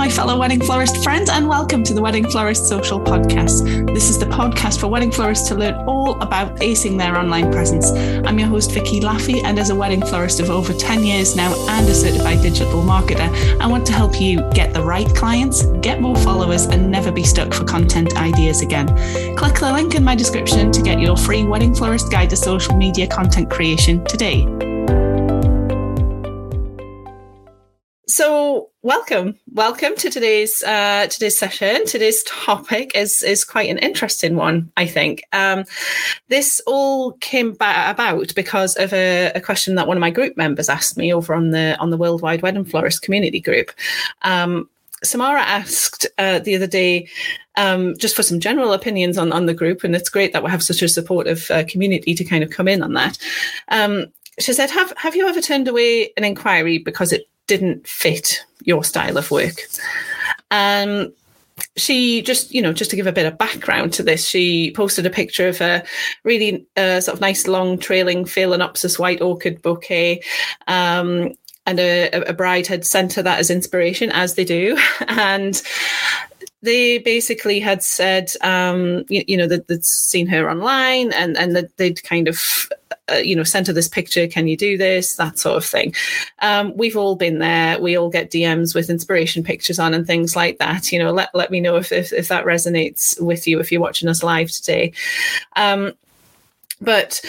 my fellow wedding florist friends, and welcome to the Wedding Florist Social Podcast. This is the podcast for wedding florists to learn all about acing their online presence. I'm your host, Vicky Laffey, and as a wedding florist of over 10 years now and a certified digital marketer, I want to help you get the right clients, get more followers, and never be stuck for content ideas again. Click the link in my description to get your free Wedding Florist Guide to Social Media Content Creation today. So, welcome, welcome to today's uh, today's session. Today's topic is is quite an interesting one, I think. Um, this all came ba- about because of a, a, question that one of my group members asked me over on the on the Worldwide Wedding Florist community group. Um, Samara asked uh, the other day um, just for some general opinions on, on the group, and it's great that we have such a supportive uh, community to kind of come in on that. Um, she said, "Have have you ever turned away an inquiry because it didn't fit your style of work. Um, she just, you know, just to give a bit of background to this, she posted a picture of a really uh, sort of nice long trailing Phalaenopsis white orchid bouquet. Um, and a, a bride had sent her that as inspiration, as they do. And they basically had said, um, you, you, know, that they'd seen her online and, and that they'd kind of uh, you know, send her this picture. Can you do this? That sort of thing. Um, we've all been there. We all get DMs with inspiration pictures on and things like that. You know, let, let me know if, if, if that resonates with you if you're watching us live today. Um, but,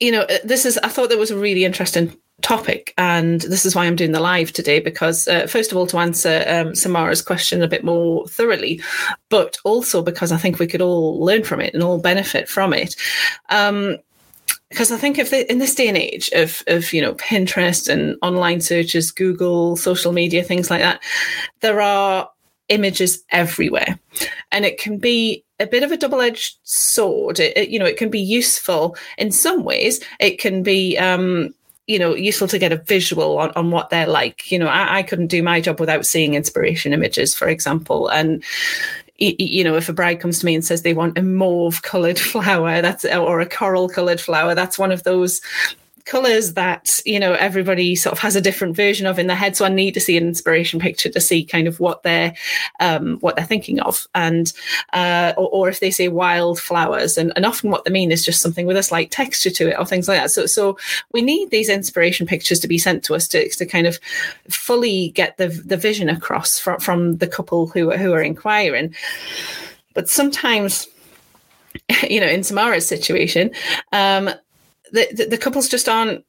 you know, this is, I thought that was a really interesting topic and this is why i'm doing the live today because uh, first of all to answer um, samara's question a bit more thoroughly but also because i think we could all learn from it and all benefit from it um, because I think if they, in this day and age of of you know Pinterest and online searches, Google, social media, things like that, there are images everywhere, and it can be a bit of a double edged sword. It, it, you know, it can be useful in some ways. It can be um, you know useful to get a visual on, on what they're like you know I, I, couldn't do my job without seeing inspiration images for example and you know, if a bride comes to me and says they want a mauve coloured flower, that's or a coral coloured flower, that's one of those colors that you know everybody sort of has a different version of in their head. So i need to see an inspiration picture to see kind of what they're um, what they're thinking of. And uh, or, or, if they say wildflowers and, and often what they mean is just something with a slight texture to it or things like that. So so we need these inspiration pictures to be sent to us to, to kind of fully get the the vision across from, from the couple who, who are inquiring. But sometimes you know, in Samara's situation, um, the, the, couples just aren't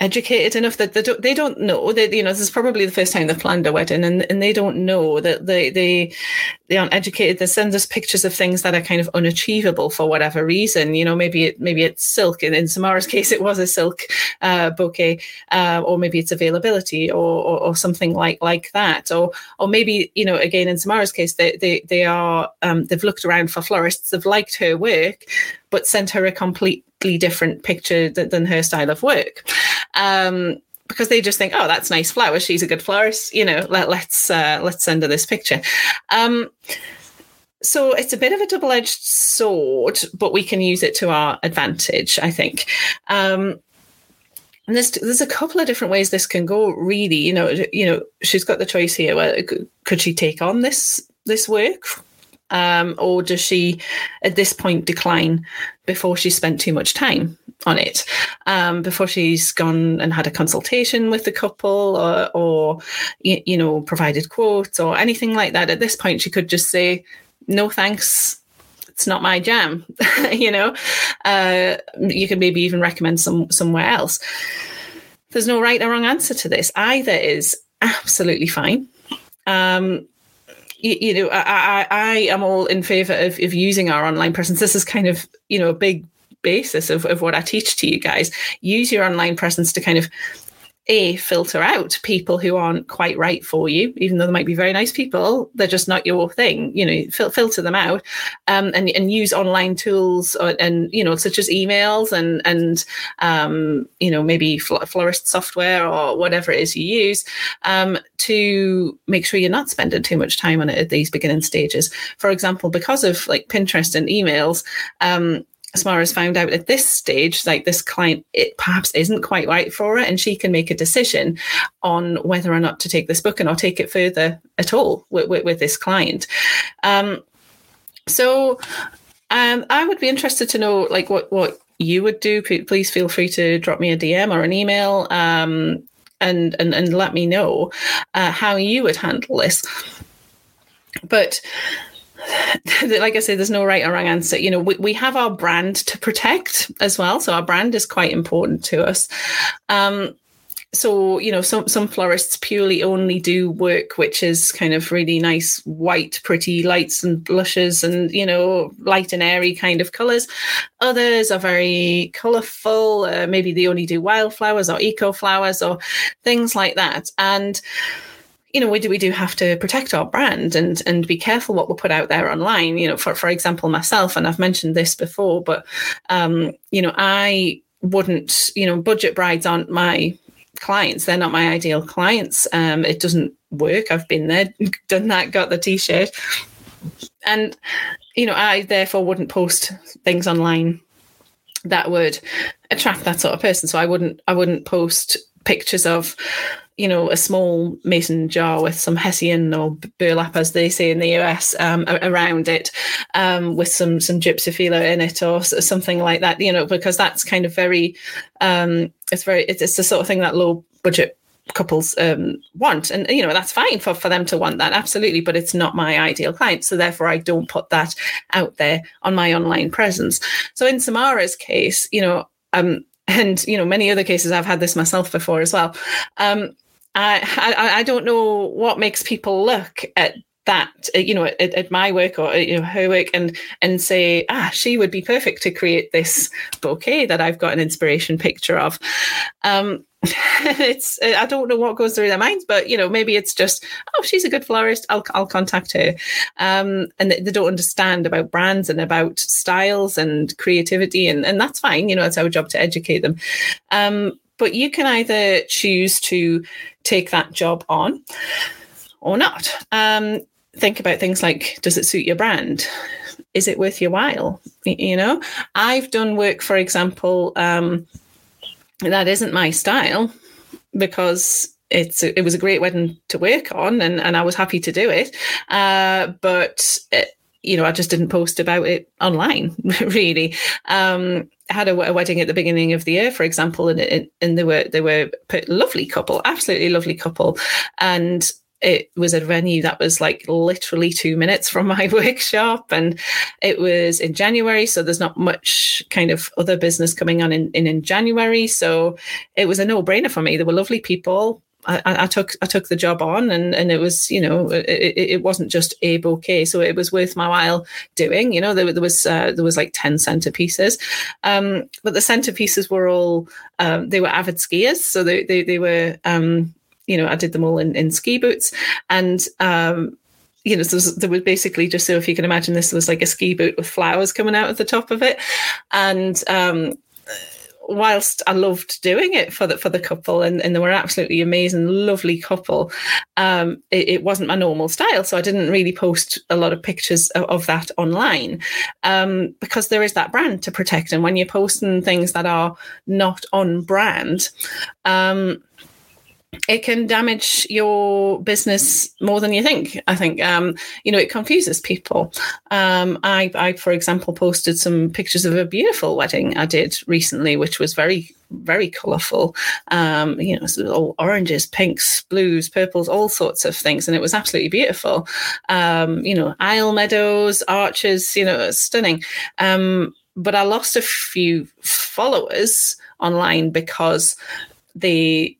educated enough that they don't, they don't know. That you know this is probably the first time they've planned a wedding and, and they don't know that they they they aren't educated. They send us pictures of things that are kind of unachievable for whatever reason. You know maybe it maybe it's silk. And in Samara's case it was a silk uh, bouquet uh, or maybe it's availability or, or, or something like like that. Or or maybe you know again in Samara's case they they, they are um, they've looked around for florists they've liked her work but sent her a completely different picture th- than her style of work. Um, because they just think, oh, that's nice flower. She's a good florist. You know, let, let's uh, let's send her this picture. Um, so it's a bit of a double-edged sword, but we can use it to our advantage, I think. Um, and there's there's a couple of different ways this can go. Really, you know, you know, she's got the choice here. Well, could she take on this this work um, or does she at this point decline before she spent too much time on it um, before she's gone and had a consultation with the couple or, or you, you, know provided quotes or anything like that. At this point she could just say no thanks. It's not my jam you know? Uh, you can maybe even recommend some somewhere else. There's no right or wrong answer to this either. Is absolutely fine. Um, you, you know, I, I, I am all in favor of, of using our online presence. This is kind of, you know, a big basis of, of what I teach to you guys. Use your online presence to kind of a filter out people who aren't quite right for you even though they might be very nice people they're just not your thing you know fil- filter them out um, and, and use online tools or, and you know such as emails and and um, you know maybe fl- florist software or whatever it is you use um, to make sure you're not spending too much time on it at these beginning stages for example because of like pinterest and emails um, Samara's found out at this stage, like this client, it perhaps isn't quite right for her, and she can make a decision on whether or not to take this book and or take it further at all with, with, with this client. Um, so um, I would be interested to know, like, what what you would do. Please feel free to drop me a DM or an email, um, and and and let me know uh, how you would handle this. But like I said, there's no right or wrong answer. You know, we, we have our brand to protect as well. So our brand is quite important to us. Um, so you know some some florists purely only do work which is kind of really nice white pretty lights and blushes and you know light and airy kind of colors others are very colorful uh, maybe they only do wildflowers or eco flowers or things like that and you know, we do we do have to protect our brand and and be careful what we put out there online. You know, for for example, myself, and I've mentioned this before, but um, you know, I wouldn't, you know, budget brides aren't my clients. They're not my ideal clients. Um, it doesn't work. I've been there, done that, got the t-shirt, and you know, I therefore wouldn't post things online that would attract that sort of person. So I wouldn't I wouldn't post pictures of you know, a small mason jar with some hessian or burlap, as they say in the US, um, around it, um, with some some gypsophila in it or something like that. You know, because that's kind of very, um, it's very, it's, the sort of thing that low budget couples um, want and you know that's fine for, for them to want that absolutely but it's not my ideal client so therefore i don't put that out there on my online presence so in samara's case you know um and you know many other cases i've had this myself before as well um I, I, I don't know what makes people look at that you know at, at, my work or you know her work and and say ah she would be perfect to create this bouquet that I've got an inspiration picture of. Um it's I don't know what goes through their minds but you know maybe it's just oh she's a good florist. I'll I'll contact her. Um and they, they don't understand about brands and about styles and creativity and and that's fine you know it's our job to educate them. Um but you can either choose to take that job on or not. Um, think about things like does it suit your brand? Is it worth your while? You know, I've done work, for example, um, that isn't my style because it's it was a great wedding to work on and, and I was happy to do it. Uh, but it, you know, I just didn't post about it online, really. Um, had a, a, wedding at the beginning of the year, for example, and it, and they were they were a lovely couple, absolutely lovely couple, and it was a venue that was like literally two minutes from my workshop and it was in january so there's not much kind of other business coming on in, in, in january. So it was a no-brainer for me. They were lovely people I, I, took I took the job on, and and it was you know it, it, wasn't just a bouquet, so it was worth my while doing. You know there, there was uh, there was like ten centerpieces, um, but the centerpieces were all um, they were avid skiers, so they they, they were um, you know I did them all in, in ski boots, and um, you know, so there was basically just so if you can imagine this was like a ski boot with flowers coming out of the top of it, and um, whilst I loved doing it for the for the couple, and, and they were absolutely amazing, lovely couple, um, it, it, wasn't my normal style. So I didn't really post a lot of pictures of, of that online um, because there is that brand to protect. And when you're posting things that are not on brand, um, it can damage your business more than you think. I think um, you know it confuses people. Um, I, I, for example, posted some pictures of a beautiful wedding I did recently, which was very very colourful. Um, you know, all oranges, pinks, blues, purples, all sorts of things, and it was absolutely beautiful. Um, you know, aisle meadows, arches, you know, stunning. Um, but I lost a few followers online because they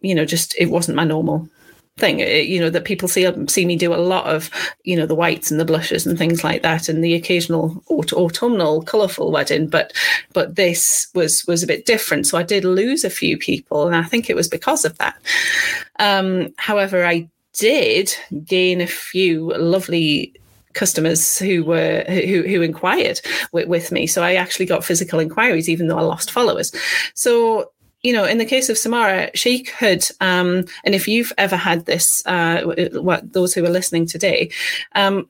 you know, just it wasn't my normal thing. It, you know that people see see me do a lot of you know the whites and the blushes and things like that, and the occasional aut- autumnal colourful wedding. But but this was was a bit different. So I did lose a few people, and I think it was because of that. Um, however, I did gain a few lovely customers who were who who inquired with, with me so i actually got physical inquiries even though i lost followers so you know, in the case of Samara, she could, um, and if you've ever had this, uh, what those who are listening today, um,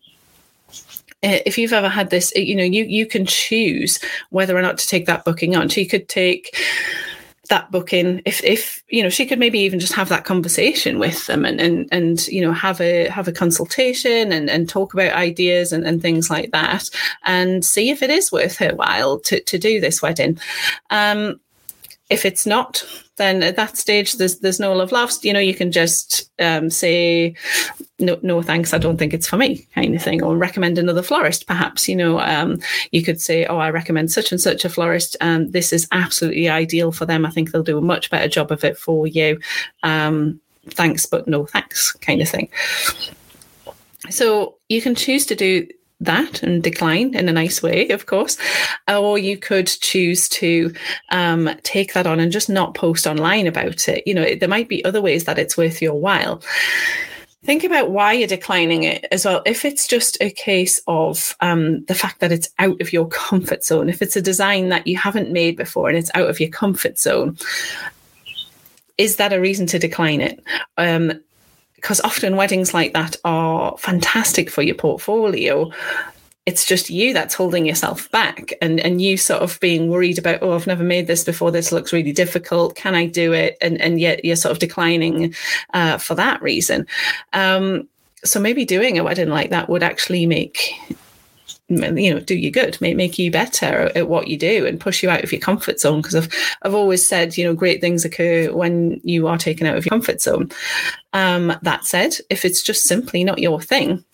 if you've ever had this, you know, you you can choose whether or not to take that booking on. She could take that booking if if you know she could maybe even just have that conversation with them and and and you know have a have a consultation and and talk about ideas and, and things like that and see if it is worth her while to to do this wedding um if it's not, then at that stage there's there's no love lost. You know, you can just um, say no, no thanks. I don't think it's for me, kind of thing, or recommend another florist. Perhaps you know, um, you could say, oh, I recommend such and such a florist, and this is absolutely ideal for them. I think they'll do a much better job of it for you. Um, thanks, but no thanks, kind of thing. So you can choose to do that and decline in a nice way, of course. Or you could choose to um, take that on and just not post online about it. You know, there might be other ways that it's worth your while. Think about why you're declining it as well. If it's just a case of um, the fact that it's out of your comfort zone, if it's a design that you haven't made before and it's out of your comfort zone, is that a reason to decline it? Um, because often weddings like that are fantastic for your portfolio. It's just you that's holding yourself back and and you sort of being worried about oh i've never made this before. This looks really difficult. Can i do it? And and yet you're sort of declining uh, for that reason. Um, so maybe doing a wedding like that would actually make you know do you good make, make you better at what you do and push you out of your comfort zone. Because I've, I've always said you know great things occur when you are taken out of your comfort zone. Um, that said if it's just simply not your thing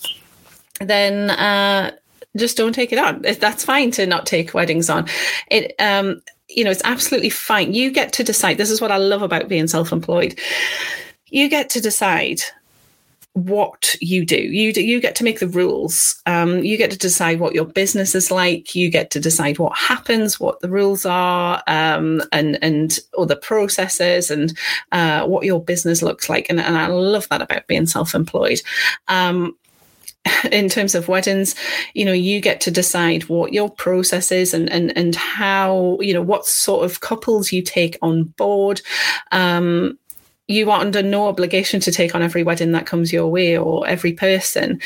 then uh, just don't take it on. That's fine to not take weddings on. It um, you know it's absolutely fine. You get to decide. This is what i love about being self-employed. You get to decide what you do. You do, you get to make the rules. Um, you get to decide what your business is like. You get to decide what happens, what the rules are, um, and and all the processes and uh, what your business looks like. And, and I love that about being self-employed. Um, in terms of weddings, you know, you get to decide what your process is and and and how you know what sort of couples you take on board. Um, you are under no obligation to take on every wedding that comes your way or every person.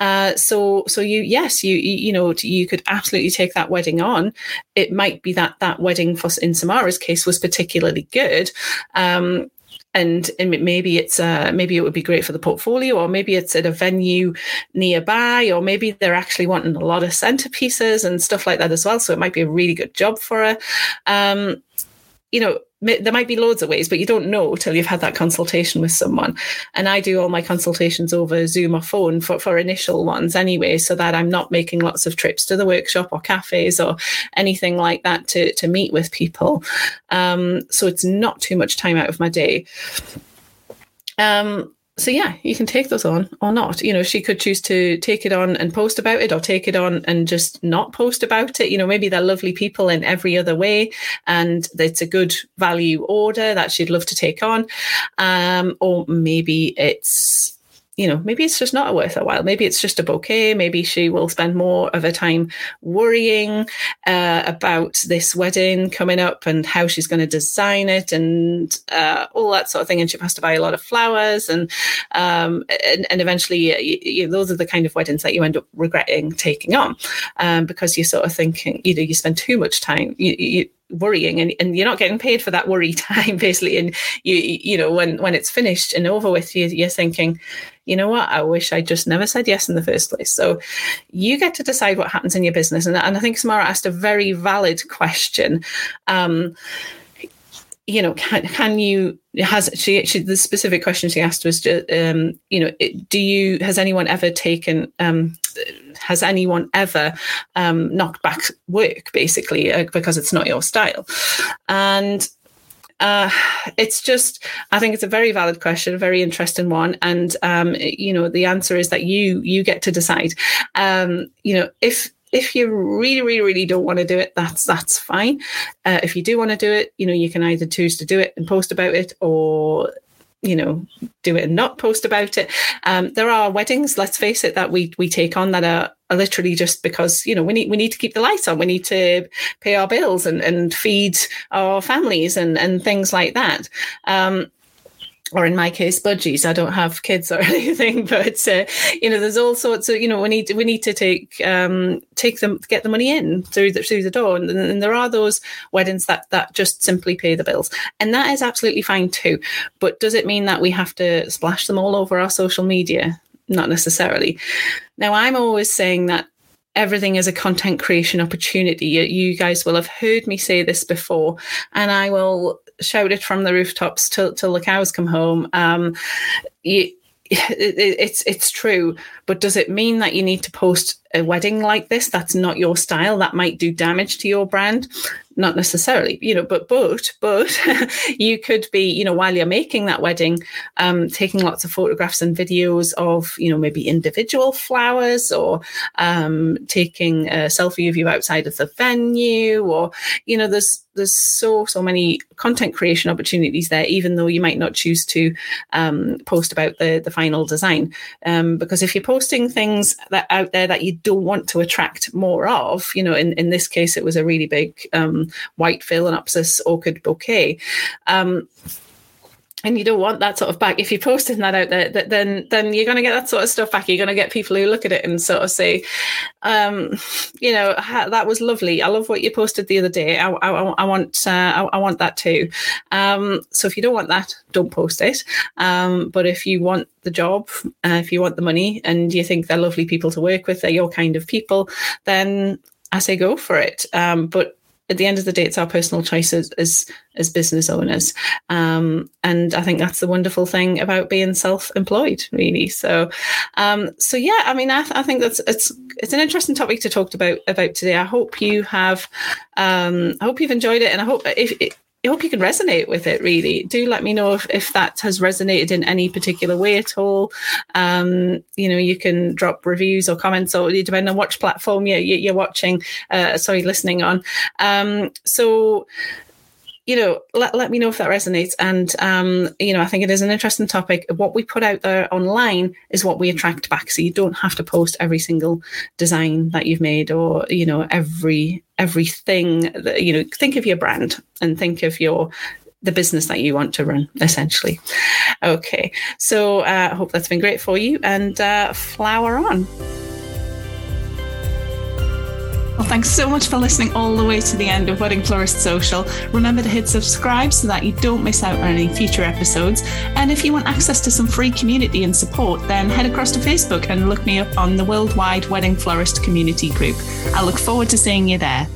Uh, so, so you, yes, you, you know, you could absolutely take that wedding on. It might be that that wedding for in Samara's case was particularly good. Um, and, and maybe it's uh, maybe it would be great for the portfolio, or maybe it's at a venue nearby, or maybe they're actually wanting a lot of centerpieces and stuff like that as well. So it might be a really good job for her. Um, you know, there might be loads of ways, but you don't know till you've had that consultation with someone. And I do all my consultations over Zoom or phone for, for initial ones anyway, so that I'm not making lots of trips to the workshop or cafes or anything like that to, to meet with people. Um, so it's not too much time out of my day. Um, so yeah, you can take those on or not. You know, she could choose to take it on and post about it, or take it on and just not post about it. You know, maybe they're lovely people in every other way, and it's a good value order that she'd love to take on. Um, or maybe it's you know, maybe it's just not worth a while. Maybe it's just a bouquet. Maybe she will spend more of her time worrying uh, about this wedding coming up and how she's going to design it and uh, all that sort of thing. And she has to buy a lot of flowers and um, and, and, eventually, uh, you, you, those are the kind of weddings that you end up regretting taking on um, because you're sort of thinking, you know, you spend too much time. You, you, worrying and, and you're not getting paid for that worry time basically and you you know when when it's finished and over with you you're thinking you know what? I wish i just never said yes in the first place. So you get to decide what happens in your business and, and i think samara asked a very valid question. Um, you know, can, can you has she, she the specific question she asked was, um, you know, do you has anyone ever taken um, has anyone ever um, knocked back work basically uh, because it's not your style, and uh, it's just i think it's a very valid question a very interesting one. And um, you know the answer is that you you get to decide. Um, you know if if you really, really, really don't want to do it, that's that's fine. Uh, if you do want to do it, you know, you can either choose to do it and post about it, or you know, do it and not post about it. Um, there are weddings, let's face it, that we we take on that are, literally just because you know we need we need to keep the lights on, we need to pay our bills and and feed our families and and things like that. Um, or in my case, budgies. I don't have kids or anything, but uh, you know, there's all sorts of you know we need we need to take um, take them get the money in through the through the door, and, and, there are those weddings that that just simply pay the bills, and that is absolutely fine too. But does it mean that we have to splash them all over our social media? Not necessarily. Now, I'm always saying that everything is a content creation opportunity. You, you, guys will have heard me say this before, and I will shout it from the rooftops till till the cows come home. Um, you, it, it's it's true, but does it mean that you need to post a wedding like this? That's not your style. That might do damage to your brand not necessarily you know but but but you could be you know while you're making that wedding um, taking lots of photographs and videos of you know maybe individual flowers or um, taking a selfie of you outside of the venue or you know there's there's so so many content creation opportunities there even though you might not choose to um, post about the the final design um, because if you're posting things that out there that you don't want to attract more of you know in in this case it was a really big um, white phalaenopsis orchid bouquet. Um, and you don't want that sort of back. If you're posting that out there, that, then then you're going to get that sort of stuff back. You're going to get people who look at it and sort of say, um, you know, that was lovely. I love what you posted the other day. I, I, I want uh, I, I, want that too. Um, so if you don't want that, don't post it. Um, but if you want the job, uh, if you want the money, and you think they're lovely people to work with, they're your kind of people, then I say go for it. Um, but at the end of the day, it's our personal choices as as business owners, um, and I think that's the wonderful thing about being self-employed, really. So, um, so yeah, I mean, I, th- I, think that's it's it's an interesting topic to talk about about today. I hope you have, um, I hope you've enjoyed it, and I hope if I hope you can resonate with it. Really, do let me know if, if that has resonated in any particular way at all. Um, you know, you can drop reviews or comments, or depending on which platform you're, you're watching, uh, sorry, listening on. Um, so you know, let, let me know if that resonates. And, um, you know, I think it is an interesting topic. What we put out there online is what we attract back. So you don't have to post every single design that you've made or, you know, every, everything that, you know, think of your brand and think of your, the business that you want to run essentially. Okay. So uh, I uh, hope that's been great for you and uh, flower on. Well, thanks so much for listening all the way to the end of Wedding Florist Social. Remember to hit subscribe so that you don't miss out on any future episodes. And if you want access to some free community and support, then head across to Facebook and look me up on the Worldwide Wedding Florist Community Group. I look forward to seeing you there.